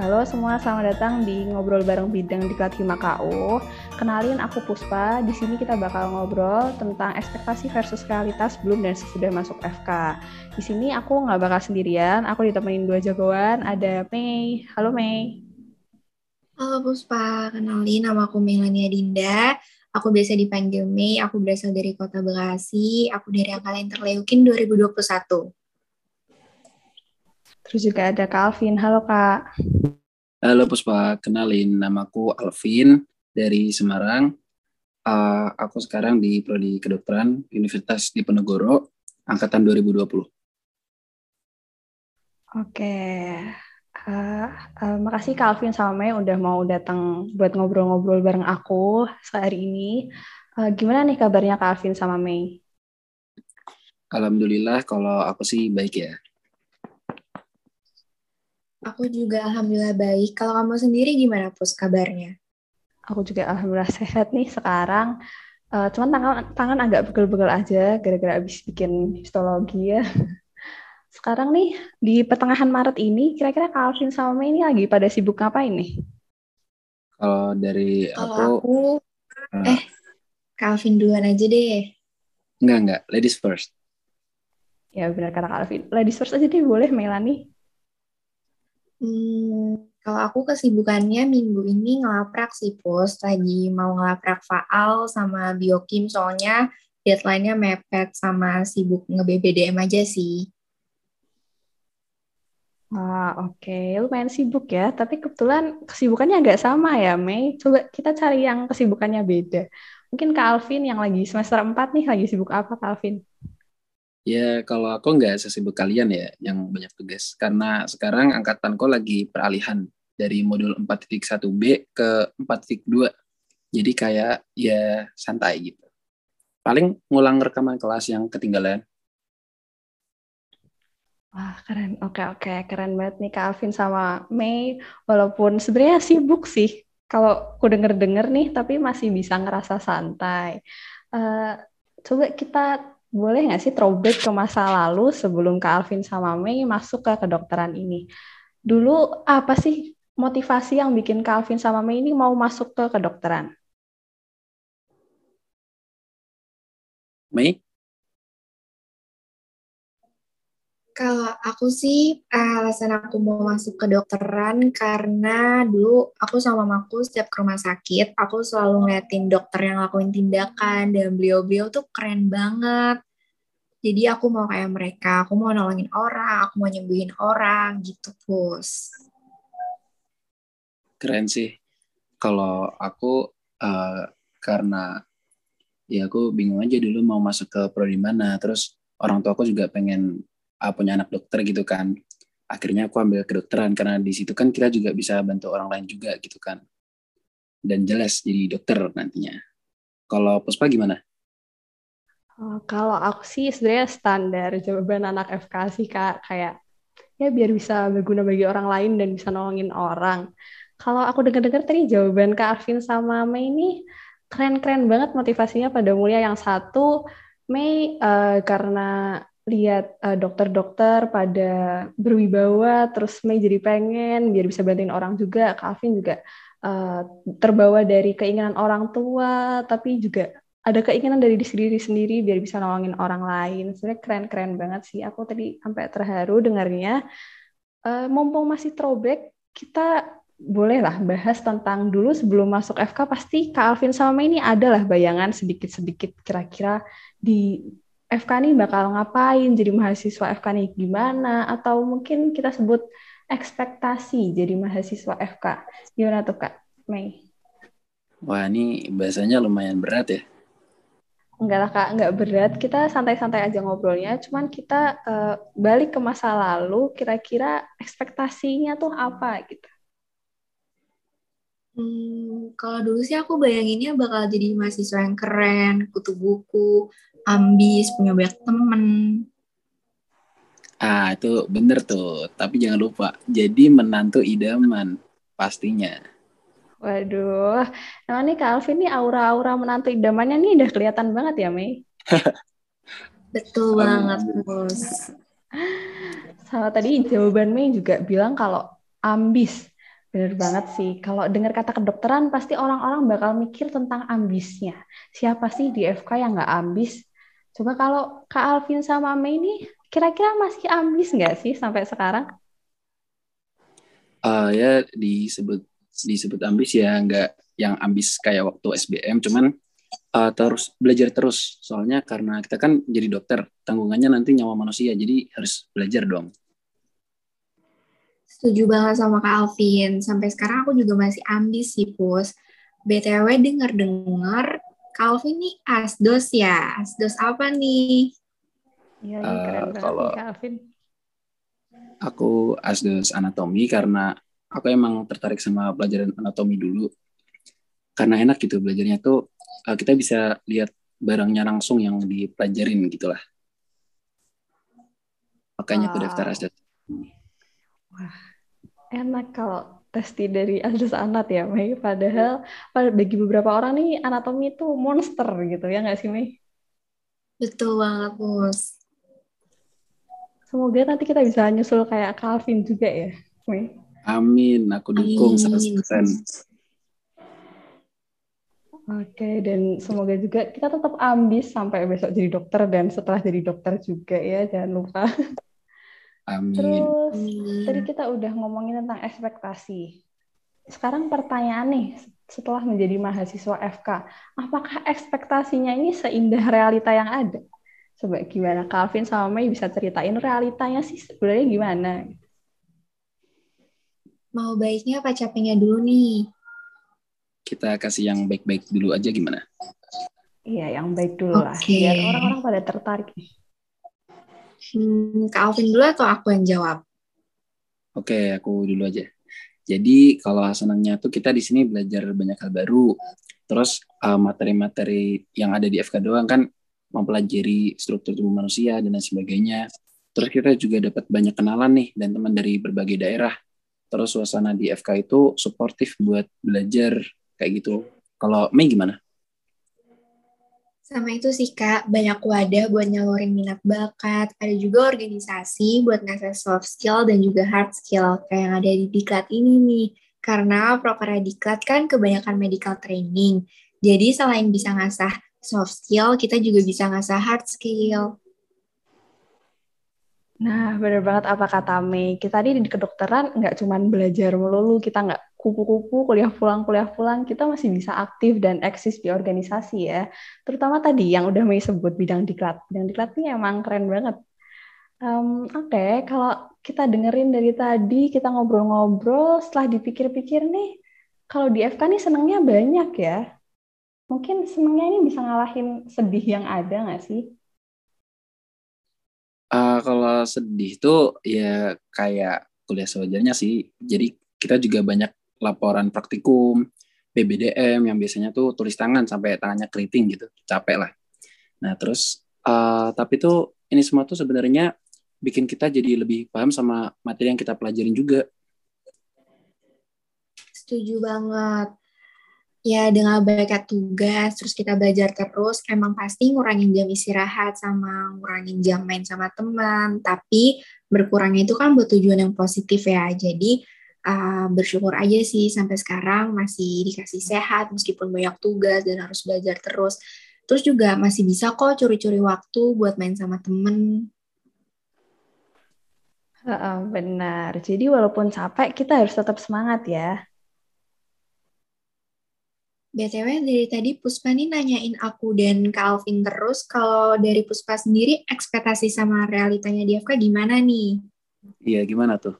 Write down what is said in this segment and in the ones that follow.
Halo semua, selamat datang di Ngobrol Bareng Bidang di Klat KU. Kenalin aku Puspa, di sini kita bakal ngobrol tentang ekspektasi versus realitas sebelum dan sesudah masuk FK. Di sini aku nggak bakal sendirian, aku ditemenin dua jagoan, ada Mei. Halo Mei. Halo Puspa, kenalin nama aku Melania Dinda. Aku biasa dipanggil Mei, aku berasal dari kota Bekasi, aku dari Angkatan Interleukin 2021. Terus juga ada Kak Alvin. Halo Kak. Halo Puspa, kenalin namaku Alvin dari Semarang. Uh, aku sekarang di Prodi Kedokteran Universitas Diponegoro, angkatan 2020. Oke, uh, uh, makasih Kak Alvin sama Mei udah mau datang buat ngobrol-ngobrol bareng aku sehari ini. Uh, gimana nih kabarnya Kak Alvin sama Mei? Alhamdulillah kalau aku sih baik ya. Aku juga alhamdulillah baik. Kalau kamu sendiri gimana Pus kabarnya? Aku juga alhamdulillah sehat nih sekarang. Uh, cuman tangan tangan agak begel-begel aja gara-gara abis bikin histologi ya. Sekarang nih di pertengahan Maret ini kira-kira Calvin sama Mei ini lagi pada sibuk ngapain nih? Kalau dari Kalau aku, aku uh, eh Calvin duluan aja deh. Enggak, enggak. Ladies first. Ya benar kata Calvin. Ladies first aja deh boleh Melani. Hmm, kalau aku kesibukannya minggu ini ngelaprak sih, Pus. Lagi mau ngelaprak faal sama biokim, soalnya deadline-nya mepet sama sibuk nge-BBDM aja sih. Ah, oke. Okay. Lumayan sibuk ya, tapi kebetulan kesibukannya agak sama ya, Mei. Coba kita cari yang kesibukannya beda. Mungkin Kak Alvin yang lagi semester 4 nih, lagi sibuk apa Kak Alvin? Ya kalau aku nggak sesibuk kalian ya yang banyak tugas. Karena sekarang angkatanku lagi peralihan dari modul 4.1B ke 4.2. Jadi kayak ya santai gitu. Paling ngulang rekaman kelas yang ketinggalan. Wah keren, oke oke keren banget nih Kak Alvin sama Mei. Walaupun sebenarnya sibuk sih, kalau aku denger-denger nih, tapi masih bisa ngerasa santai. Uh, coba kita boleh nggak sih throwback ke masa lalu sebelum Kak Alvin sama Mei masuk ke kedokteran ini? Dulu apa sih motivasi yang bikin Kak Alvin sama Mei ini mau masuk ke kedokteran? Mei? Kalau aku sih alasan aku mau masuk ke dokteran karena dulu aku sama mamaku setiap ke rumah sakit aku selalu ngeliatin dokter yang lakuin tindakan dan beliau-beliau tuh keren banget. Jadi aku mau kayak mereka, aku mau nolongin orang, aku mau nyembuhin orang gitu, Pus. Keren sih. Kalau aku uh, karena ya aku bingung aja dulu mau masuk ke prodi mana, terus orang tua aku juga pengen uh, punya anak dokter gitu kan. Akhirnya aku ambil kedokteran karena di situ kan kita juga bisa bantu orang lain juga gitu kan. Dan jelas jadi dokter nantinya. Kalau Puspa gimana? Oh, kalau aku sih sebenarnya standar jawaban anak FK sih kak. Kayak ya biar bisa berguna bagi orang lain dan bisa nolongin orang. Kalau aku dengar-dengar tadi jawaban Kak Arvin sama Mei ini keren-keren banget motivasinya pada mulia yang satu. Mei uh, karena lihat uh, dokter-dokter pada berwibawa terus Mei jadi pengen biar bisa bantuin orang juga. Calvin juga uh, terbawa dari keinginan orang tua tapi juga ada keinginan dari diri sendiri biar bisa nolongin orang lain. Sebenarnya keren-keren banget sih. Aku tadi sampai terharu dengarnya. Uh, mumpung masih throwback kita bolehlah bahas tentang dulu sebelum masuk FK pasti Kak Alvin sama Mei ini adalah bayangan sedikit-sedikit kira-kira di FK nih bakal ngapain, jadi mahasiswa FK nih gimana, atau mungkin kita sebut ekspektasi jadi mahasiswa FK. Gimana tuh Kak Mei? Wah ini bahasanya lumayan berat ya. Enggak lah Kak, enggak berat. Kita santai-santai aja ngobrolnya. Cuman kita uh, balik ke masa lalu, kira-kira ekspektasinya tuh apa gitu. Hmm, kalau dulu sih aku bayanginnya bakal jadi mahasiswa yang keren, kutu buku, ambis, punya banyak temen. Ah, itu bener tuh. Tapi jangan lupa, jadi menantu idaman pastinya. Waduh, nah nih Kak Alvin nih aura-aura menantu idamannya nih udah kelihatan banget ya, Mei? Betul banget, Bos. Sama tadi jawaban Mei juga bilang kalau ambis. Bener banget sih. Kalau dengar kata kedokteran, pasti orang-orang bakal mikir tentang ambisnya. Siapa sih di FK yang nggak ambis? Coba kalau Kak Alvin sama Mei ini, kira-kira masih ambis nggak sih sampai sekarang? Uh, ya disebut disebut ambis ya nggak yang ambis kayak waktu SBM, cuman uh, terus belajar terus. Soalnya karena kita kan jadi dokter, tanggungannya nanti nyawa manusia, jadi harus belajar dong. Setuju banget sama Kak Alvin. Sampai sekarang aku juga masih ambis sih, Pus. BTW denger-dengar, Kak Alvin nih asdos ya. Asdos apa nih? Iya, uh, keren banget kalau Kak Alvin. Aku asdos anatomi karena aku emang tertarik sama pelajaran anatomi dulu. Karena enak gitu belajarnya tuh uh, kita bisa lihat barangnya langsung yang dipelajarin gitulah. Makanya wow. aku daftar asdos. Enak kalau testi dari Aldous Anat ya, Mei. Padahal bagi beberapa orang nih anatomi itu monster gitu ya nggak sih, Mei? Betul banget, Bos. Semoga nanti kita bisa nyusul kayak Calvin juga ya, Mei. Amin, aku dukung Amin. 100%. Oke, dan semoga juga kita tetap ambis sampai besok jadi dokter dan setelah jadi dokter juga ya, jangan lupa. Amin. Terus tadi kita udah ngomongin tentang ekspektasi. Sekarang pertanyaan nih, setelah menjadi mahasiswa FK, apakah ekspektasinya ini seindah realita yang ada? Coba gimana Calvin sama Mei bisa ceritain realitanya sih sebenarnya gimana? Mau baiknya apa capeknya dulu nih? Kita kasih yang baik-baik dulu aja gimana? Iya, yang baik dulu okay. lah. Biar orang-orang pada tertarik nih. Hmm, Kak Alvin dulu atau aku yang jawab? Oke, aku dulu aja. Jadi kalau senangnya tuh kita di sini belajar banyak hal baru. Terus eh, materi-materi yang ada di FK doang kan mempelajari struktur tubuh manusia dan lain sebagainya. Terus kita juga dapat banyak kenalan nih dan teman dari berbagai daerah. Terus suasana di FK itu suportif buat belajar kayak gitu. Kalau Mei gimana? Sama itu sih Kak, banyak wadah buat nyalurin minat bakat, ada juga organisasi buat ngasih soft skill dan juga hard skill, kayak yang ada di Diklat ini nih. Karena proker Diklat kan kebanyakan medical training, jadi selain bisa ngasah soft skill, kita juga bisa ngasah hard skill. Nah, benar banget apa kata Mei. Kita tadi di kedokteran nggak cuma belajar melulu, kita nggak kupu-kupu, kuliah pulang, kuliah pulang, kita masih bisa aktif dan eksis di organisasi ya. Terutama tadi yang udah Mei sebut bidang diklat. Bidang diklat ini emang keren banget. Um, Oke, okay, kalau kita dengerin dari tadi, kita ngobrol-ngobrol, setelah dipikir-pikir nih, kalau di FK nih senengnya banyak ya. Mungkin senengnya ini bisa ngalahin sedih yang ada nggak sih? Uh, kalau sedih tuh ya kayak kuliah sewajarnya sih. Jadi kita juga banyak laporan praktikum, BBDM yang biasanya tuh tulis tangan sampai tangannya keriting gitu, capek lah. Nah terus uh, tapi tuh ini semua tuh sebenarnya bikin kita jadi lebih paham sama materi yang kita pelajarin juga. Setuju banget. Ya dengan banyak tugas, terus kita belajar terus, emang pasti ngurangin jam istirahat sama ngurangin jam main sama teman. Tapi berkurangnya itu kan buat tujuan yang positif ya. Jadi uh, bersyukur aja sih sampai sekarang masih dikasih sehat meskipun banyak tugas dan harus belajar terus. Terus juga masih bisa kok curi-curi waktu buat main sama temen. Uh, benar. Jadi walaupun capek, kita harus tetap semangat ya. BTW dari tadi Puspa nih nanyain aku dan Kak Alvin terus, kalau dari Puspa sendiri ekspektasi sama realitanya di FK gimana nih? Iya, gimana tuh?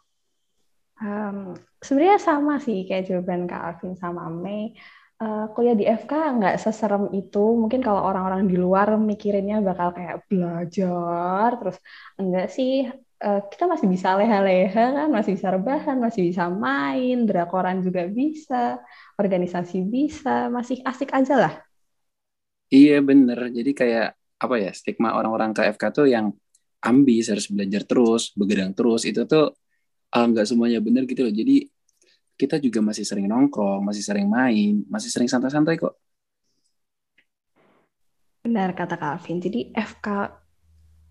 Um, sebenarnya sama sih kayak jawaban Kak Alvin sama Mei. Uh, kuliah di FK nggak seserem itu. Mungkin kalau orang-orang di luar mikirinnya bakal kayak belajar, terus enggak sih. Uh, kita masih bisa leha-leha kan, masih bisa rebahan, masih bisa main, drakoran juga bisa, organisasi bisa, masih asik aja lah. Iya bener, jadi kayak apa ya stigma orang-orang ke FK tuh yang ambis harus belajar terus, begadang terus itu tuh nggak uh, semuanya benar gitu loh. Jadi kita juga masih sering nongkrong, masih sering main, masih sering santai-santai kok. Benar kata Calvin. Jadi FK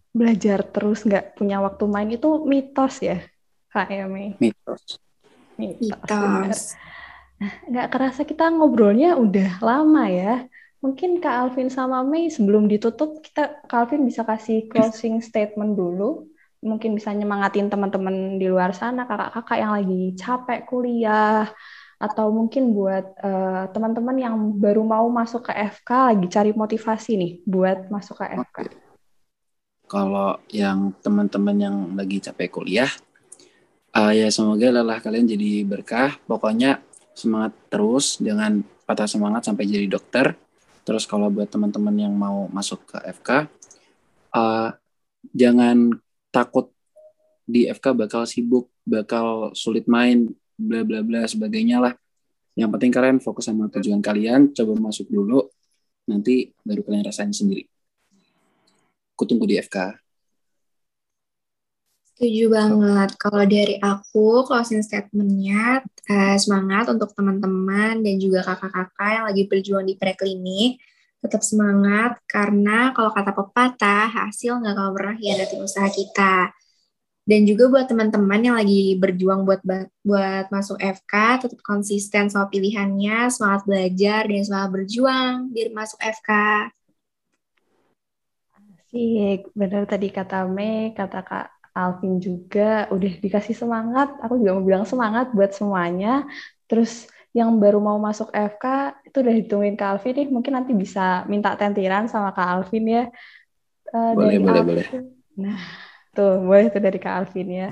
belajar terus nggak punya waktu main itu mitos ya, Kak Emi? Mitos. Mitos. Nah, nggak kerasa kita ngobrolnya udah lama ya. Mungkin Kak Alvin sama Mei sebelum ditutup, kita Kak Alvin bisa kasih closing statement dulu. Mungkin bisa nyemangatin teman-teman di luar sana, kakak-kakak yang lagi capek kuliah, atau mungkin buat uh, teman-teman yang baru mau masuk ke FK lagi cari motivasi nih buat masuk ke FK. Kalau yang teman-teman yang lagi capek kuliah, uh, ya semoga lelah kalian jadi berkah. Pokoknya semangat terus, jangan patah semangat sampai jadi dokter. Terus kalau buat teman-teman yang mau masuk ke FK, uh, eh, jangan takut di FK bakal sibuk, bakal sulit main, bla bla bla sebagainya lah. Yang penting kalian fokus sama tujuan kalian, coba masuk dulu, nanti baru kalian rasain sendiri. Kutunggu di FK. Setuju banget. Kalau dari aku, closing statement-nya eh, semangat untuk teman-teman dan juga kakak-kakak yang lagi berjuang di preklinik. Tetap semangat karena kalau kata pepatah, hasil nggak akan pernah hianatin usaha kita. Dan juga buat teman-teman yang lagi berjuang buat buat masuk FK, tetap konsisten soal pilihannya, semangat belajar dan semangat berjuang biar masuk FK. Asik, benar tadi kata Mei, kata Kak Alvin juga udah dikasih semangat. Aku juga mau bilang semangat buat semuanya. Terus yang baru mau masuk FK itu udah ditungguin Kak Alvin nih. Mungkin nanti bisa minta tentiran sama Kak Alvin ya. Uh, boleh, boleh, Alvin. boleh. Nah, Tuh, boleh tuh dari Kak Alvin ya.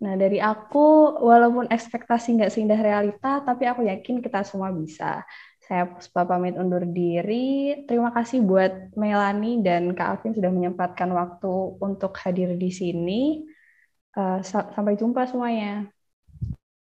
Nah, dari aku, walaupun ekspektasi nggak seindah realita, tapi aku yakin kita semua bisa. Saya Puspa pamit undur diri. Terima kasih buat Melani dan Kak Alvin sudah menyempatkan waktu untuk hadir di sini. Uh, sampai jumpa semuanya.